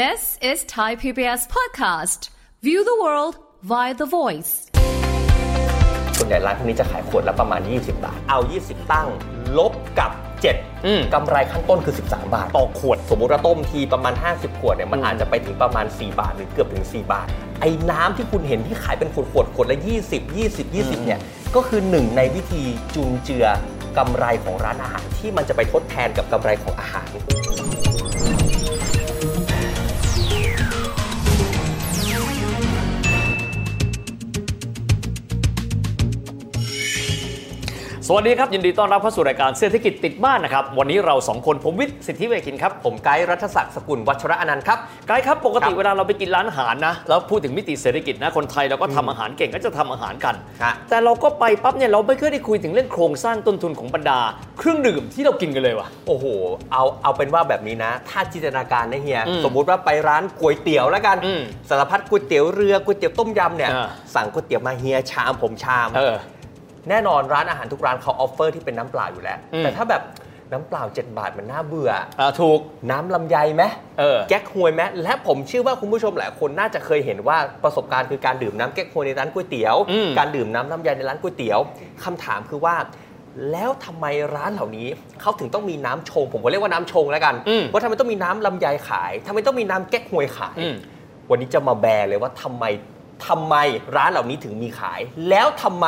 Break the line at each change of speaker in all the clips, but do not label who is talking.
This is Thai PBS podcast. View the world via the voice.
ส่วนใหญ่ร้านพวกนี้จะขายขวดละประมาณ 20 บาท เอา 20 ตั้ง ลบกับ
อืม
7กำไรขั้นต้นคือ 13 บาท ต่อขวด สมมุติว่าต้มทีประมาณ 50 ขวดเนี่ย มันอาจจะไปถึงประมาณ 4 บาท หรือเกือบถึง 4 บาท ไอ้น้ำที่คุณเห็นที่ขายเป็นขวดขวดๆขวดละ 20 20 20 เนี่ย ก็คือหนึ่งในวิธีจุนเจือกำไรของร้านอาหารที่มันจะไปทดแทนกับกำไรของอาหาร
วัสดีครับ ยินดีต้อนรับเข้าสู่รายการเศรษฐกิจติดบ้านนะครับ วันนี้เราสองคนผมวิทย์สิทธิเวคินครับ
ผมไกด์รัฐศักดิ์สกุลวัชระอนันต์ครับ
ไกด์ครับปกติ
ครับ
เวลาเราไปกินร้านอาหารนะ แล้วพูดถึงมิติเศรษฐกิจนะคนไทยเราก็ทำอาหารเก่งก็จะทำอาหารกัน
ฮะ
แต่เราก็ไปปั๊บเนี่ยเราไม่เคยได้คุยถึงเรื่องโครงสร้างต้นทุนของบรรดา เครื่องดื่มที่เรากินกันเลยว่ะ
โอ้โหเอาเอาเป็นว่าแบบนี้นะ ถ้าจินตนาการนะเฮีย
อืม
สมมุติว่าไปร้านก๋วยเตี๋ยวแล้วกัน
อืม
สารพัดก๋วยเตี๋ยวเรือก๋วยเตี๋ยวต้มยำเนี่ย
อ่า
สั่งก๋วยเตี๋ยวมาเฮียชามผมชาม
เออ
แน่นอนร้านอาหารทุกร้านเขา offer ที่เป็นน้ำเปล่าอยู่แล้ว
อืม
แต่ถ้าแบบน้ำเปล่า 7 บาทมันน่าเบื่อ
อ่าถูก
น้ำลำไยไหม
เออ
เก๊กฮวยไหมและผมเชื่อว่าคุณผู้ชมหลายคนน่าจะเคยเห็นว่าประสบการณ์คือการดื่มน้ำเก๊กฮวยในร้านก๋วยเตี๋ยว
อืม
การดื่มน้ำลำไยในร้านก๋วยเตี๋ยวคำถามคือว่าแล้วทำไมร้านเหล่านี้เขาถึงต้องมีน้ำชง ผมก็เรียกว่าน้ำชงแล้วกัน
อืม
ว่าทำไมต้องมีน้ำลำไยขายทำไมต้องมีน้ำเก๊กฮวยขาย
อืม
วันนี้จะมาแบร์เลยว่าทำไมทำไมร้านเหล่านี้ถึงมีขาย แล้วทำไม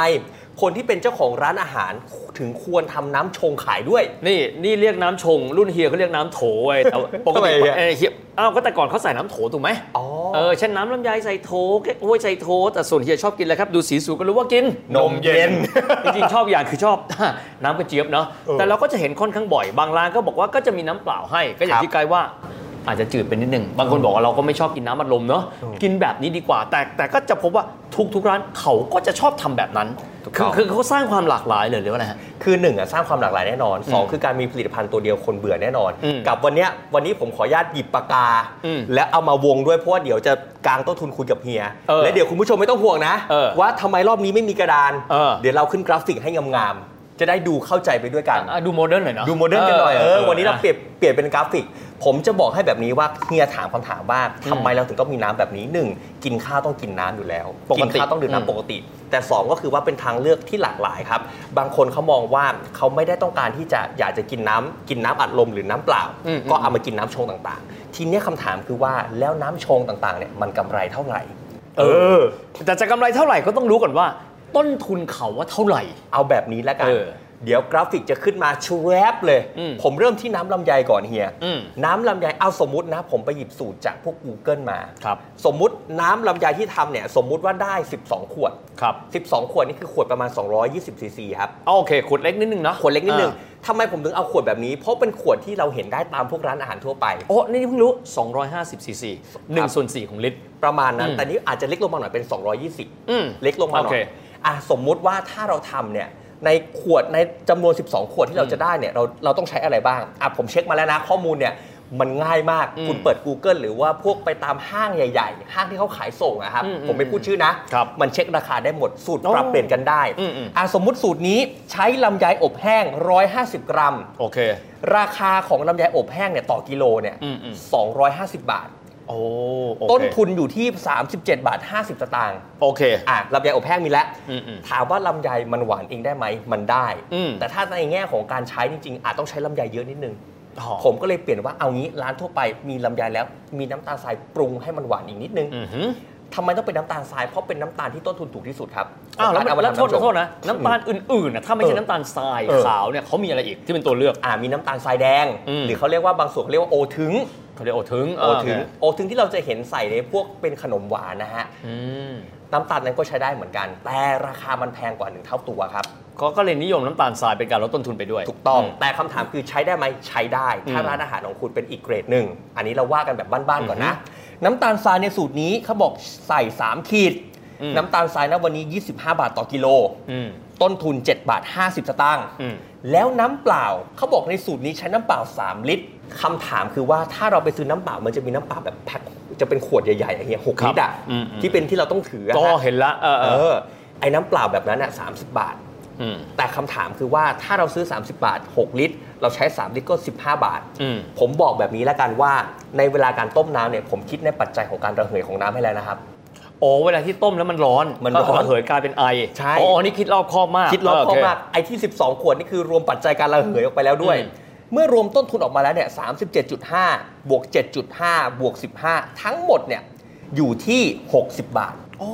คนที่เป็นเจ้าของร้านอาหารถึงควรทำน้ำชงขายด้วย
นี่นี่เรียกน้ำชง รุ่นเฮียเขาเรียกน้ำโถไอ้แต่ว่าปก
ทำไม
ติ
อะ
เออเฮียอ้าวก็แต่ก่อนเขาใส่น้ำโถถูกไหม
อ๋อ
เออเช่นน้ำลำไยใส่โถแก้วโอ้ยใส่โถแต่ส่วนเฮียชอบกินอะไรครับ ดูสีสูก็รู้ว่ากิน
นมเย็น
จริงๆชอบอย่างคือชอบน้ำกระเจี๊ยบเนาะ
เออ
แต่เราก็จะเห็นค่อนข้างบ่อย บางร้านก็บอกว่าก็จะมีน้ำเปล่าให้ก็อย่า
ครั
ง
บ
ที่ไกลว่าอาจจะจืดไปนิดนึง บางคนบอกว่าเราก็ไม่ชอบกินน้ำอัดลมเนาะ
อืม
กินแบบนี้ดีกว่า แต่แต่ก็จะพบว่าทุกทุกร้านเขาก็จะชอบทำแบบนั้น
ถูก
คือ
ต้
อ
ง
คือเขาสร้างความหลากหลายเลยหรือว่าอะไรฮะ
คือหนึ่งอะสร้างความหลากหลายแน่นอนสอง
อืม
คือการมีผลิตภัณฑ์ตัวเดียวคนเบื่อแน่นอน
อืม
กับวันเนี้ยวันนี้ผมขออนุญาตหยิบปากกา
อืม
และเอามาวงด้วยเพราะว่าเดี๋ยวจะกางต้นทุนคุยกับเฮีย
เออ
และเดี๋ยวคุณผู้ชมไม่ต้องห่วงนะ
เออ
ว่าทำไมรอบนี้ไม่มีกระดาน
เออ
เดี๋ยวเราขึ้นกราฟิกให้งามๆจะได้ดูเข้าใจไปด้วยกัน
อะดู modern หน่อยเนาะ
ดู modern กันหน่อยเออวันนี้เราเปลี่ยนเป ลี่ยนเป็นกราฟิก ผมจะบอกให้แบบนี้ว่าเฮียถามคำถามว่าทำไมเราถึงต้องมีน้ำแบบนี้หนึ่งกินข้าวต้องกินน้ำอยู่แล้ว
ปกติ
นข้าวต้องดื่ม
อืม
น้ำปกติ แต่สองก็คือว่าเป็นทางเลือกที่หลากหลายครับ บางคนเขามองว่าเขาไม่ได้ต้องการที่จะอยากจะกินน้ำกินน้ำอัดลมหรือน้ำเปล่า
อืม
ก็เอามากินน้ำชงต่างๆ ทีเนี้ยคำถามคือว่าแล้วน้ำชงต่างๆเนี่ยมันกำไรเท่าไหร่
เออแต่จะกำไรเท่าไหร่ก็ต้องรู้ก่อนว่า ต้นทุนเขาว่าเท่าไหร่
เอาแบบนี้แล้วกัน
เออ
เดี๋ยวกราฟิกจะขึ้นมาชวบเลย
อืม
ผมเริ่มที่น้ำลำไยก่อนเฮีย
อืม
น้ำลำไยเอาสมมุตินะ ผมไปหยิบสูตรจากพวก Google มา
ครับ
สมมุติน้ำลำไยที่ทำเนี่ย สมมุติว่าได้ 12 ขวด
ครับ
12 ขวดนี่คือขวดประมาณ 220ซีซีครับ
เอาโอเค ขวดเล็กนิดนึงเนาะ
ขวดเล็กนิดนึง
อ่า
ทำไมผมถึงเอาขวดแบบนี้ เพราะเป็นขวดที่เราเห็นได้ตามพวกร้านอาหารทั่วไป
โอ้นี่เพิ่งรู้ 250ซีซีหนึ่งส่วนสี่ของลิตร
ประมาณนั้น
อืม
แต่นี้อาจจะเล็กลงมาหน่อยเป็น 220
อืม
เล็กลงมาหน่อ
โอเค
ยอะสมมุติว่าถ้าเราทำเนี่ย ในขวดในจำนวน 12 ขวดที่เราจะได้เนี่ยเราเราต้องใช้อะไรบ้างอะผมเช็คมาแล้วนะข้อมูลเนี่ยมันง่ายมาก
อืม
คุณเปิด Google หรือว่าพวกไปตามห้างใหญ่ๆ ห้างที่เขาขายส่งอะครับ
อืม
ผมไม่พูดชื่อนะ
ครับ
มันเช็คราคาได้หมด สูตร
โอ้
ปรับเปลี่ยนกันได้
อืมอืม
อะสมมุติสูตรนี้ใช้ลำไยอบแห้ง 150 กรัม
โอเค
ราคาของลำไยอบแห้งเนี่ยต่อกิโลเนี่ย
อืมอืม
250 บาท
โอ้โอเค
ต้นทุนอยู่ที่ 37 บาท 50 สตางค์
โอเค
อะลำไยอบแห้งมีแล้ว
อืมอืม
ถามว่าลำไยมันหวานเองได้ไหมมันได้
อืม
แต่ถ้าในแง่ของการใช้จริงๆ อาจต้องใช้ลำไยเยอะนิดนึง
อ๋อ
ผมก็เลยเปลี่ยนว่าเอางี้ร้านทั่วไปมีลำไยแล้วมีน้ำตาลทรายปรุงให้มันหวานอีกนิดนึง
อือหือ
ทำไมต้องเป็นน้ำตาลทรายเพราะเป็นน้ำตาลที่ต้นทุนถูกที่สุดครับ
อ้าวแล้ว
ขงกรเามา
แล้ว
ทำ
โทษำ
ชง
โทษนะน้ำตาลอื่นๆนะถ้าไม่ใช่น้ำตาลทราย
เออ
ขาวเนี่ยเขามีอะไรอีกที่เป็นตัวเลือก
อ่ามีน้ำตาลทรายแดง
อืม
หรือเขาเรียกว่าบางส่วนเขาเรียกว่าโอถึง
เขาเรียกโอถึง
โอถึงโอถึงที่เราจะเห็นใส่ในพวกเป็นขนมหวานนะฮะ
อืม
น้ำตาลนั้นก็ใช้ได้เหมือนกัน แต่ราคามันแพงกว่าหนึ่งเท่าตัวครับ
ก็ก็เลยนิยมน้ำตาลทรายเป็นการลดต้นทุนไปด้วย
ถูกต้อง
ม
แต่คำถามคือใช้ได้ไหมใช้ได้ ถ้า
อืม
ร้านอาหารของคุณเป็นอีกเกรดหนึ่ง อันนี้เราว่ากันแบบบ้านๆก่อนนะ
อื
น้ำตาลทรายในสูตรนี้เขาบอกใส่ 3 ขีด
อืม
น้ำตาลทรายนะวันนี้ 25 บาทต่อกิโล
อืม
ต้นทุน 7 บาท 50 สตางค์
อืม
แล้วน้ำเปล่าเขาบอกในสูตรนี้ใช้น้ำเปล่า 3 ลิตร คำถามคือว่าถ้าเราไปซื้อน้ำเปล่ามันจะมีน้ำเปล่าแบบแพ็คจะเป็นขวดใหญ่ๆอย่างเงี้ยหก
ครับ
ลิตรอะ
อืมอืม
ที่เป็นที่เราต้องถืออะ
ก็
ฮะ
เห็นละเออเอ
เอ
อ
อไอ้น้ำเปล่าแบบนั้นอะสาบาท
อืม
แต่คำถามคือว่าถ้าเราซื้อ 30 บาท 6 ลิตร เราใช้ 3 ลิตรก็ 15 บาท
อืม
ผมบอกแบบนี้แล้วกันว่าในเวลาการต้มน้ำเนี่ยผมคิดในปัจจัยของการระเหยของน้ำให้แล้วนะครับ
โอ้เวลาที่ต้มแล้วมันร้อน
มันร้อน
ก็ระเหยกลายเป็นไอ
ใช่
อ๋อนี่คิดรอบคอบมาก
คิดรอบคอบ
โเมา
กไอ้ที่ 12 ขวดนี่คือรวมปัจจัยการระเหยออกไปแล้วด้วย
อืม
เมื่อรวมต้นทุนออกมาแล้วเนี่ย37.5 บวก 7.5 บวก 15 ทั้งหมดเนี่ยอยู่ที่ 60 บาท
โอ้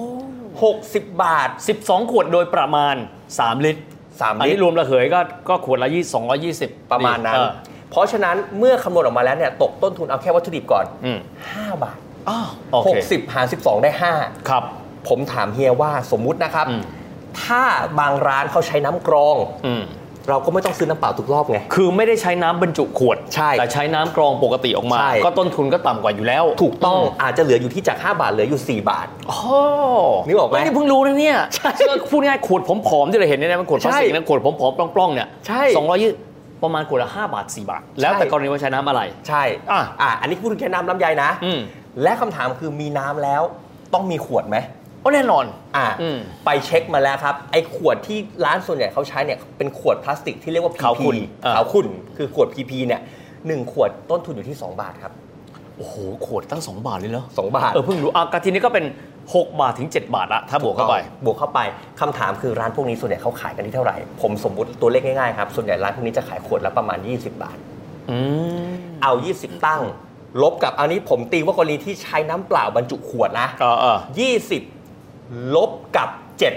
60 บาท
12 ขวดโดยประมาณ 3 ลิตร
3
อัน
ลิต
นี้
ร
รวมระเหยก็ก็ขวดละ20 220
ประมาณนั้น
เออ
เพราะฉะนั้นเมื่อคำนวณออกมาแล้วเนี่ยตกต้นทุนเอาแค่วัตถุดิบก่อน
อืม
5บาท
อ้าวโอเค
60หาร12ได้
ครับ
5ผมถามเฮียว่าสมมุตินะครับ
อืม
ถ้าบางร้านเขาใช้น้ำกรอง
อืม
เราก็ไม่ต้องซื้อน้ำเปล่าทุกรอบไง
คือไม่ได้ใช้น้ำบรรจุขวด
ใช่
แต่ใช้น้ำกรองปกติออกมา
ใช่
ก็ต้นทุนก็ต่ำกว่าอยู่แล้ว
ถูกต้องอาจจะเหลืออยู่ที่จาก 5 บาทเหลืออยู่ 4 บาท
โอ้
นึกออกไหม
นี่เพิ่งรู้นะเนี่ย
ใช่
ก็พูดง่ายๆขวดผอมๆที่เราเห็นเนี่ยนะมันขวดพลาสติก
ใช่
นะขวดผอมๆปล้องๆเนี่ย
ใช่
สองร้อยยี่ประมาณขวดละ5บาท 4 บาท แล้วแต่กรณีว่าใช้น้ำอะไร
ใช่
อะ
อะอันนี้พูดถึงแค่น้ำลำไยนะ
อืม
และคำถามคือมีน้ำแล้วต้องมีขวดไหม
โอ้แน่นอน
อะ
อืม
ไปเช็คมาแล้วครับ ไอ้ขวดที่ร้านส่วนใหญ่เขาใช้เนี่ย เป็นขวดพลาสติกที่เรียกว่า PP
ขาวขุ่นอะ
ขาวขุ่นคือขวด PP เนี่ยหนึ่งขวดต้นทุนอยู่ที่ 2 บาทครับ
โอ้โห ขวดตั้ง 2 บาทเลยเหรอ
2 บาท
เออเพิ่งรู้อะกะทีนี้ก็เป็น 6 บาทถึง 7 บาทละถ้าบวกเข้าไป
บวกเข้าไปคำถามคือร้านพวกนี้ส่วนใหญ่เขาขายกันที่เท่าไหร่ ผมสมมติตัวเลขง่ายๆครับ ส่วนใหญ่ร้านพวกนี้จะขายขวดละประมาณ 20 บาท
อืม
เอา 20 ตั้ง ลบกับอันนี้ผมตีว่ากรณีที่ใช้น้ำเปล่าบรรจุขวดนะ
เออเออ
20 ลบกับ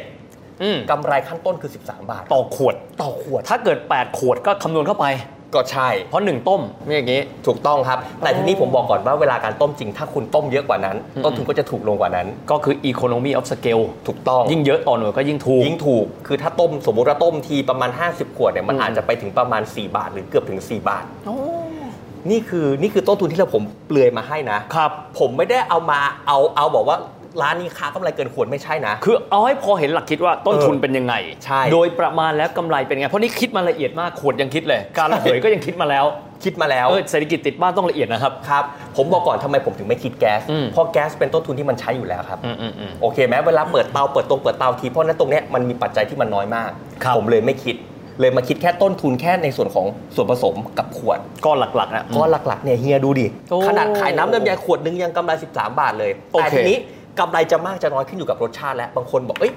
7
อืม
กำไรขั้นต้นคือ 13 บาท
ต่อขวด
ต่อขวด
ถ้าเกิด 8 ขวดก็คำนวณเข้าไป
ก็ใช่
เพราะ 1 ต้มไม่อย่างงี้
ถูกต้องครับ แต่ทีนี้ผมบอกก่อนว่าเวลาการต้มจริง ถ้าคุณต้มเยอะกว่านั้น
อืม
ต้นทุนก็จะถูกลงกว่านั้น
ก็คือ economy of scale
ถูกต้อง
ยิ่งเยอะต่อหน่วยก็ยิ่งถูก
ยิ่งถูก คือถ้าต้มสมมุติว่าต้มทีประมาณ 50 ขวดเนี่ย มัน
อืม
อาจจะไปถึงประมาณ 4 บาท หรือเกือบถึง 4 บาทนี่คือนี่คือต้นทุนที่เราผมเปลือยมาให้นะ
ครับ
ผมไม่ได้เอามาเอาเอาบอกว่า ร้านนี้ค้ากำไรเกินควรไม่ใช่นะ
คือเอาให้พอเห็นหลักคิดว่าต้นทุนเป็นยังไง
ใช่
โดยประมาณแล้วกำไรเป็นยังไง เพราะนี่คิดมาละเอียดมากขวดยังคิดเลย การระเหยก็ยังคิดมาแล้ว
คิดมาแล้ว
เออเศรษฐกิจติดบ้านต้องละเอียดนะครับ
ครับ ผมบอกก่อนทำไมผมถึงไม่คิดแก๊ส
อืม
เพราะแก๊สเป็นต้นทุนที่มันใช้อยู่แล้วครับ
อืมอืมอืม
โอเคไหมเวลาเปิดเตาเปิดตรงเปิดเตาที เพราะฉะนั้นตรงเนี้ยมันมีปัจจัยที่มันน้อยมาก
ครับ
ผมเลยไม่คิดเลยมาคิดแค่ต้นทุนแค่ในส่วนของส่วนผสมกับขวด
ก้อนหลักๆนะ
ก้อนหลักๆเนี่ยเฮียดูดิ
โอ้
ขนาดขายน้ำลำไยขวดหนึงยังกำไร 13 บาทเลย
โอ
แต่
เค
ทีนี้ กำไรจะมากจะน้อยขึ้นอยู่กับรสชาติแล้วบางคนบอกเอ้ย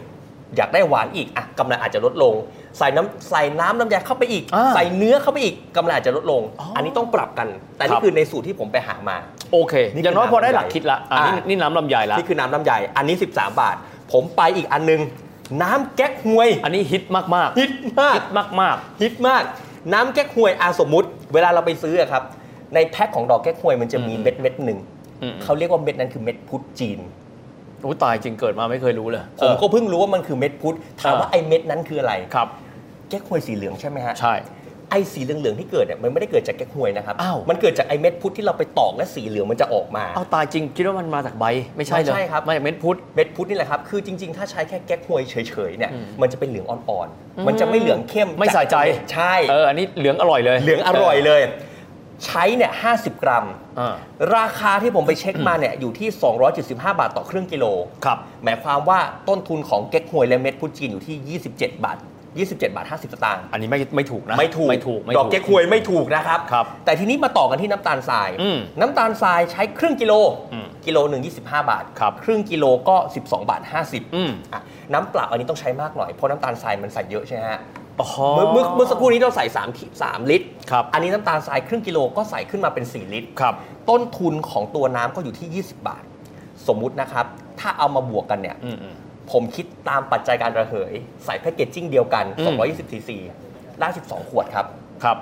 อยากได้หวานอีกอะกำไรอาจจะลดลง ใส่น้ำใส่น้ำลำไยเข้าไปอีก
อ่า
ใส่เนื้อเข้าไปอีกกำไรอาจจะลดลง
อ๋ออั
อันนี้ต้องปรับกัน แต่
ค
นี่
รับ
คือในสูตรที่ผมไปหามา
โอเค
นี่คือ
อย่างน้อยพอได้หลักคิดละอะนี่
อ่านี่
นี่น้ำลำไยละ
นี่คือน้ำลำไยอันนี้ 13 บาท ผมไปอีกอันนึง น้ำแก๊กฮวย
อันนี้ฮิตมากๆ
ฮิตมาก
ฮิตมาก
ฮิตมาก น้ำแก๊กฮวยอาสมมุติ เวลาเราไปซื้ออะครับในแพ็คของดอกแก๊กฮวยมันจะมี
อืม
เม็ดเม็ดหนึ่ง
อืม
เขาเรียกว่าเม็ดนั้นคือเม็ดพุทธจีน
ๆอุ้ยตายจริงเกิดมาไม่เคยรู้เลย
ผมก็เพิ่งรู้ว่ามันคือเม็ดพุทธถามว่า
เออ
ไอ้เม็ดนั้นคืออะไร
ครับ
แก๊กฮวยสีเหลืองใช่ไหมฮะ
ใช่
ไอ้สีเหลืองๆที่เกิดเนี่ยมันไม่ได้เกิดจากแก๊กฮวยนะครับ
อ้าว
มันเกิดจากไอ้เม็ดพุทธที่เราไปตอกและสีเหลืองมันจะออกมา
เอาตายจริงคิดว่ามันมาจากใบไม่ใช่เลย
ไม่ใช่ครับ
มาจากเม็ดพุทธ
เม็ดพุทธนี่แหละครับคือจริงๆ ถ้าใช้แค่แก๊กฮวยเฉยๆเนี่ย
อืม
มันจะเป็นเหลืองอ่อน
อืม
ๆมันจะไม่เหลืองเข้ม
ไม่ใส่ใจ
ใช่
เอออันนี้เหลืองอร่อยเลย
เหลืองอร่อยเลย ใช้เนี่ย50กรัม
อ่า
ราคาที่ผมไปเช็คมาเนี่ยอยู่ที่ 275 บาทต่อครึ่งกิโล
ครับ
หมายความว่าต้นทุนของเก๊กฮวยและเม็ดพุทธจีนอยู่ที่ 27 บาท 27 บาท 50 สตางค์
อันนี้ไม่ไม่ถูกนะ
ไม่ถูก
ไม่ถูกไม่
ดอก
ถู
เก๊กฮวยไม่ถูกนะครับ
ครับ
แต่ทีนี้มาต่อกันที่น้ำตาลทราย
อืม
น้ำตาลทรายใช้ครึ่งกิโล
อืม
กิโลหนึ่ง25 บาท
ครับ
ครึ่งกิโลก็ 12 บาท 50
อืม
อะน้ำเปล่าอันนี้ต้องใช้มากหน่อย เพราะน้ำตาลทรายมันใส่เยอะใช่ไหมฮะ
อ๋อ
เมื่อเมื่อเมื่อสักครู่นี้เราใส่3ขี3ลิตร
ครับ
อันนี้น้ำตาลทรายครึ่งกิโลก็ใส่ขึ้นมาเป็น 4 ลิตร
ครับ
ต้นทุนของตัวน้ำก็อยู่ที่ 20 บาท สมมุตินะครับ ถ้าเอามาบวกกันเนี่ย
อืมอืม
ผมคิดตามปัจจัยการระเหย ใส่แพคเกจจิ้งเดียวกัน
อืม
220ซีซีได้12 ขวดครับ
ครับ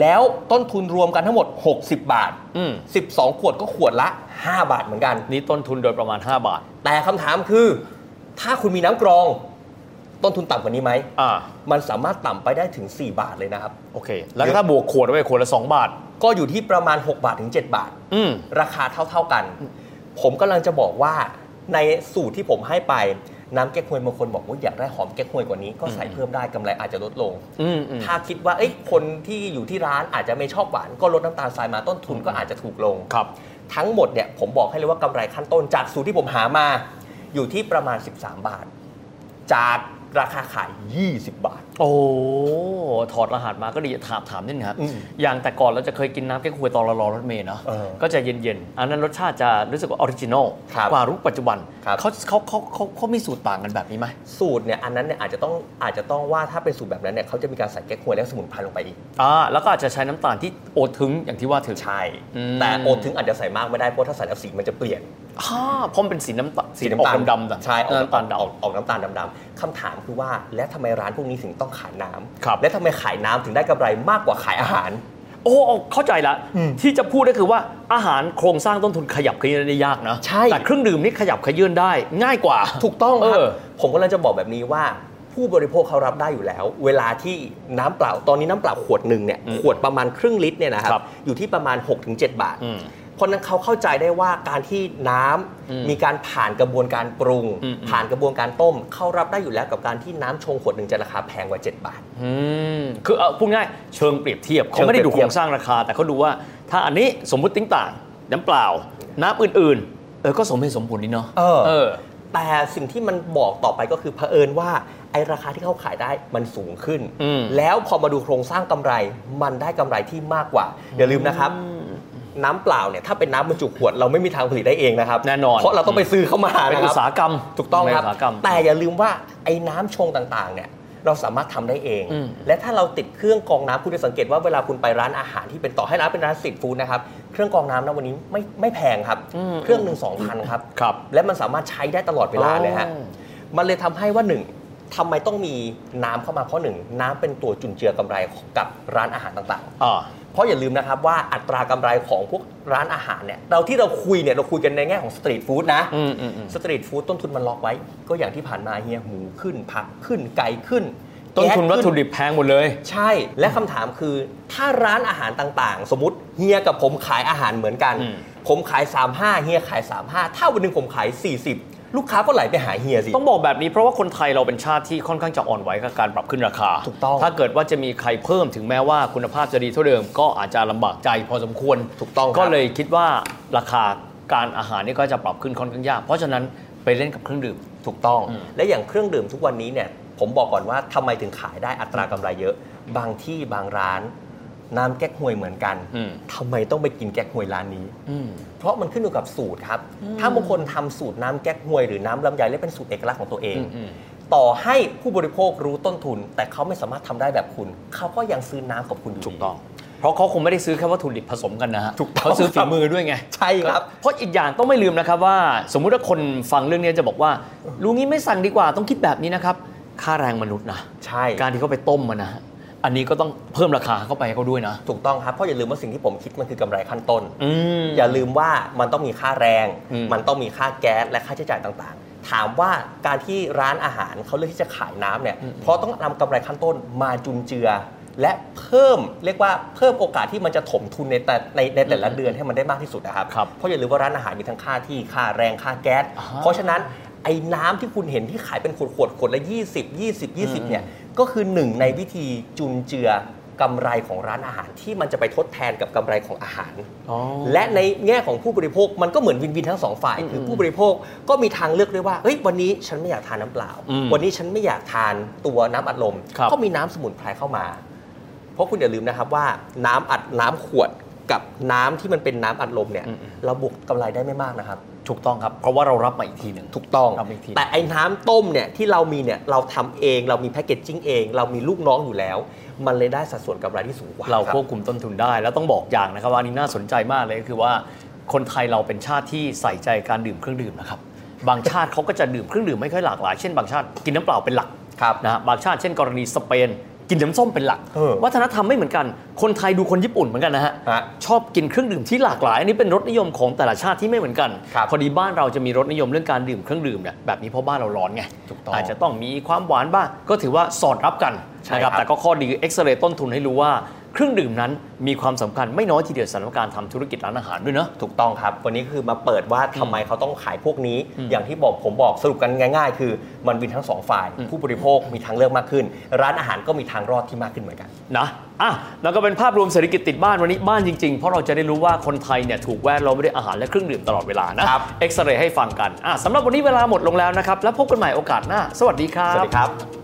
แล้วต้นทุนรวมกันทั้งหมด 60 บาท
อืม
12 ขวดก็ขวดละ 5 บาทเหมือนกัน
นี่ต้นทุนโดยประมาณ 5 บาท
แต่คำถามคือ ถ้าคุณมีน้ำกรอง ต้นทุนต่ำกว่านี้ไหม
อ่า
มันสามารถต่ำไปได้ถึง 4 บาทเลยนะครับ
โอเค แล้วถ้าบวกขวดไว้ขวดละ 2 บาท
ก็อยู่ที่ประมาณ 6 บาทถึง 7 บาท
อืม
ราคาเท่าๆกัน ผมกำลังจะบอกว่าในสูตรที่ผมให้ไปน้ำแก้ควยบางคนบอกว่าอยากได้หอมแก้ควยกว่านี้ก็ใส่
อืม
เพิ่มได้กำไรอาจจะลดลง
อืมอืม
ถ้าคิดว่าเอ้ยคนที่อยู่ที่ร้านอาจจะไม่ชอบหวาน ก็ลดน้ำตาลทรายมาต้นทุนก็อาจจะถูกลง
ครับ
ทั้งหมดเนี่ยผมบอกให้เลยว่ากำไรขั้นต้นจากสูตรที่ผมหามา อยู่ที่ประมาณ 13 บาท จาก ราคาขาย 20 บาท
โอ้ถอดรหัสมาก็ดีถามถามนิดนึงครับ
อืม
อย่างแต่ก่อนเราจะเคยกินน้ำแก้ควยตอนเรารอรถเมล์เนาะ
เออ
ก็จะเย็นๆ อันนั้นรสชาติจะรู้สึกว่า original
ครับ
กว่ารุ่นปัจจุบัน
ครับ
เขาเขาเขาเขาเขามีสูตรต่างกันแบบนี้ไหม
สูตรเนี่ยอันนั้นเนี่ยอาจจะต้องอาจจะต้องว่าถ้าเป็นสูตรแบบนั้นเนี่ยเขาจะมีการใส่แก้ควยและสมุนไพรลงไปอีก
อ่าแล้วก็อาจจะใช้น้ำตาลที่โอทึงอย่างที่ว่าถึง
ใช่
อืม
แต่โอถึงอาจจะใส่มากไม่ได้เพราะถ้าใส่แล้วสีมันจะเปลี่ยน
อ่าเพราะมันเป็นสีน้ำตาลสีออกดำๆ
ใช่ออก
น้ำตาล
ออก
ดำ
ออกน้ำตาลดำๆคำถามคือว่าและทำไมร้านพวกนี้ถึงต้องขายน้ำ
ครับ
และทำไมขายน้ำถึงได้กำไรมากกว่าขายอาหาร
โอ้โอ้เข้าใจละ
อืม
ที่จะพูดก็คือว่าอาหารโครงสร้างต้นทุนขยับขยื่นได้ยากนะ
ใช่
แต่เครื่องดื่มนี่ขยับขยื่นได้ ง่ายกว่า
ถูกต้องครับ
เออ
ผมกำลังจะบอกแบบนี้ว่าผู้บริโภคเขารับได้อยู่แล้ว เวลาที่น้ำเปล่าตอนนี้น้ำเปล่าขวดหนึ่งเนี่ย
อืม
ขวดประมาณครึ่งลิตรเนี่ยนะครั
ครับบ
อยู่ที่ประมาณ 6-7 บาท
อืม
เพราะฉะนั้นเขาเข้าใจได้ว่าการที่น้ำ
อืม
มีการผ่านกระบวนการปรุง
อืม
ผ่านกระบวนการต้ม เขารับได้อยู่แล้วกับการที่น้ำชงขวดหนึ่งจะราคาแพงกว่า 7 บาท
อืมคือเอาพูดง่ายเชิงเปรียบเทียบ
เชิ
เขา
ง
ไม่ได้ดู
เปรี
โค
ยบ
ร
เทียบ
งสร้างราคา แต่เขาดูว่า ถ้าอันนี้สมมุติติ้งต่างน้ำเปล่า น้ำอื่นๆเออก็สมเหตุสมผลนี่เนาะ
เออ
เออ
แต่สิ่งที่มันบอกต่อไปก็คือเผอิญว่าไอราคาที่เขาขายได้มันสูงขึ้น
อืม
แล้วพอมาดูโครงสร้างกำไรมันได้กำไรที่มากกว่าอย่าลืมนะครับ น้ำเปล่าเนี่ยถ้าเป็นน้ำบรรจุขวดเราไม่มีทางผลิตได้เองนะครับ
แน่นอน
เพราะเราต้องไปซื้อเข้ามา
เป็น
นะ
อุ
ค
ตสา
รับ
หกรรม
ถูกต้องครับ
เป็นอุตสาหกรรม
แต่อย่าลืมว่าไอ้น้ำชงต่างๆเนี่ยเราสามารถทำได้เอง
อืม
และถ้าเราติดเครื่องกรองน้ำคุณจะสังเกตว่าเวลาคุณไปร้านอาหารที่เป็นต่อให้ร้านเป็นร้านสตรีทฟู้ดนะครับเครื่องกรองน้ำนะวันนี้ไม่ไม่แพงครับ เครื่องหนึ่งสองพันครับ
ครับ
และมันสามารถใช้ได้ตลอดเวลาเลยฮะ
อ๋อ
มันเลยทำให้ว่าหนึ่งทำไมต้องมีน้ำเข้ามาเพราะหนึ่งน้ำเป็นตัวจุนเจือกำไรกับร้านอาหารต่าง
อ่า
ๆ เพราะอย่าลืมนะครับว่าอัตรากำไรของพวกร้านอาหารเนี่ยเราที่เราคุยเนี่ยเราคุยกันในแง่ของสตรีทฟู้ดนะ
อืมอืมอืม
สตรีทฟู้ดต้นทุนมันล็อกไว้ ก็อย่างที่ผ่านมาเฮียหมูขึ้นผักขึ้นไก่ขึ้น
ต้นทุน
แก๊ส
วัต
ขึ้
ถุดิบแพงหมดเลย
ใช่และคำถามคือ ถ้าร้านอาหารต่างๆ สมมติเฮียกับผมขายอาหารเหมือนกัน
อืม
ผมขาย 35เฮียขาย 35 ถ้าวันหนึงผมขาย 40 ลูกค้าก็ไหลไปหาเฮียสิ
ต้องบอกแบบนี้เพราะว่าคนไทยเราเป็นชาติที่ค่อนข้างจะอ่อนไหวกับการปรับขึ้นราคา
ถูกต้อง
ถ้าเกิดว่าจะมีใครเพิ่มถึงแม้ว่าคุณภาพจะดีเท่าเดิม ก็อาจจะลำบากใจพอสมควร
ถูกต้องครับ
ก็เลยคิดว่าราคาการอาหารนี่ก็จะปรับขึ้นค่อนข้างยาก เพราะฉะนั้นไปเล่นกับเครื่องดื่ม
ถูกต้อง
อืม
และอย่างเครื่องดื่มทุกวันนี้เนี่ยผมบอกก่อนว่าทำไมถึงขายได้อัตรากำไรเยอะ บางที่บางร้าน น้ำแก๊กฮวยเหมือนกัน
อืม
ทำไมต้องไปกินแก๊กฮวยร้านนี้
อืม
เพราะมันขึ้นอยู่กับสูตรครับ ถ้าบางคนทำสูตรน้ำแก๊กฮวยหรือน้ำลำไยและเป็นสูตรเอกลักษณ์ของตัวเอง
อืมอืม
ต่อให้ผู้บริโภครู้ต้นทุน แต่เขาไม่สามารถทำได้แบบคุณ เขาก็ยังซื้อน้ำกับคุณอยู่
ถูกต้องเพราะเขาคงไม่ได้ซื้อแค่วัตถุดิบผสมกันนะฮะ
ถูกต้อง
เขาซื้อฝีมือด้วยไง
ใช่ครับ
เพราะอีกอย่างต้องไม่ลืมนะครับว่า สมมุติว่าคนฟังเรื่องนี้จะบอกว่ารู้งี้ไม่สั่งดีกว่าต้องคิดแบบนี้นะครับ ค่าแรงมนุษย์นะ
ใช่
การที่เขาไปต้มมันนะฮะ อันนี้ก็ต้องเพิ่มราคาเข้าไปให้เขาด้วยนะ
ถูกต้องครับ เพราะอย่าลืมว่าสิ่งที่ผมคิดมันคือกำไรขั้นต้น
อืม
อย่าลืมว่ามันต้องมีค่าแรง
อืม
มันต้องมีค่าแก๊สและค่าใช้จ่ายต่างๆ ถามว่าการที่ร้านอาหารเขาเลือกที่จะขายน้ำเนี่ยเพราะต้องนำกำไรขั้นต้นมาจุนเจือ และเพิ่มเรียกว่าเพิ่มโอกาสที่มันจะถมทุนในแต่ในในแต่ละเดือนให้มันได้มากที่สุดนะครับ
ครับ
เพราะอย่าลืมว่าร้านอาหารมีทั้งค่าที่ค่าแรงค่าแก๊ส
อ่า
เพราะฉะนั้น ไอ้น้ำที่คุณเห็นที่ขายเป็นขวดขวดๆขวดละ 20 20 20เนี่ยก็คือหนึ่งในวิธีจุนเจือกำไรของร้านอาหารที่มันจะไปทดแทนกับกำไรของอาหาร
อ๋อ
และในแง่ของผู้บริโภคมันก็เหมือนวินวินทั้งสองฝ่าย คือผู้บริโภคก็มีทางเลือกด้วยว่าเฮ้ยวันนี้ฉันไม่อยากทานน้ำเปล่า
อืม
วันนี้ฉันไม่อยากทานตัวน้ำอัดลม
ครับ
ก็มีน้ำสมุนไพรเข้ามา เพราะคุณอย่าลืมนะครับว่าน้ำอัดน้ำขวด กับน้ำที่มันเป็นน้ำอัดลมเนี่ยเราบวกกำไรได้ไม่มากนะครับ
ถูกต้องครับ เพราะว่าเรารับมาอีกทีหนึ่ง
ถูกต้อง
รับอีกที
แต่ไอ้น้ำต้มเนี่ยที่เรามีเนี่ยเราทำเองเรามีแพคเกจจิ้งเอง เรามีลูกน้องอยู่แล้ว มันเลยได้สัดส่วนกำไรที่สูงกว่า
เรา
คบ
ควบคุมต้นทุนได้ แล้วต้องบอกอย่างนะครับว่าอันนี้น่าสนใจมากเลยก็คือว่าคนไทยเราเป็นชาติที่ใส่ใจการดื่มเครื่องดื่มนะครับบางชาติเขาก็จะดื่มเครื่องดื่มไม่ค่อยหลากหลาย เช่นบางชาติกินน้ำเปล่าเป็นหลัก
ครับ
นะฮะบางชาติเช่นกรณีสเปน กินน้ำส้มเป็นหลัก
เออ
วัฒนธรรมไม่เหมือนกัน คนไทยดูคนญี่ปุ่นเหมือนกันนะฮะ
ฮะ
ชอบกินเครื่องดื่มที่หลากหลาย อันนี้เป็นรสนิยมของแต่ละชาติที่ไม่เหมือนกัน
ครับ
พอดีบ้านเราจะมีรสนิยมเรื่องการดื่มเครื่องดื่มเนี่ยแบบนี้เพราะบ้านเราร้อนไง
ถูกต้อง
อาจจะต้องมีความหวานบ้างก็ถือว่าสอดรับกัน
ใช่
นะครับ
ครับ
แต่ก็ข้อดีคือเอ็กซเรย์ต้นทุนให้รู้ว่า เครื่องดื่มนั้นมีความสำคัญไม่น้อยทีเดียวสำหรับการทำธุรกิจร้านอาหารด้วยเนอะ
ถูกต้องครับ วันนี้คือมาเปิดว่าทำไมเขาต้องขายพวกนี้ อย่างที่บอกผมบอกสรุปกันง่าย ๆ คือมันวินทั้งสองฝ่าย ผู้บริโภคมีทางเลือกมากขึ้น ร้านอาหารก็มีทางรอดที่มากขึ้นเหมือนกัน
นะอะแล้วก็เป็นภาพรวมเศรษฐกิจติดบ้านวันนี้บ้านจริงๆ เพราะเราจะได้รู้ว่าคนไทยเนี่ยถูกแวดล้อมไปด้วยอาหารและเครื่องดื่มตลอดเวลานะครับเอ็กซเรย์ให้ฟังกันอะสำหรับวันนี้เวลาหมดลงแล้วนะครับแล้วพบกันใหม่โอกาสหน้า สวัสดีครับ
สวัสดีครับ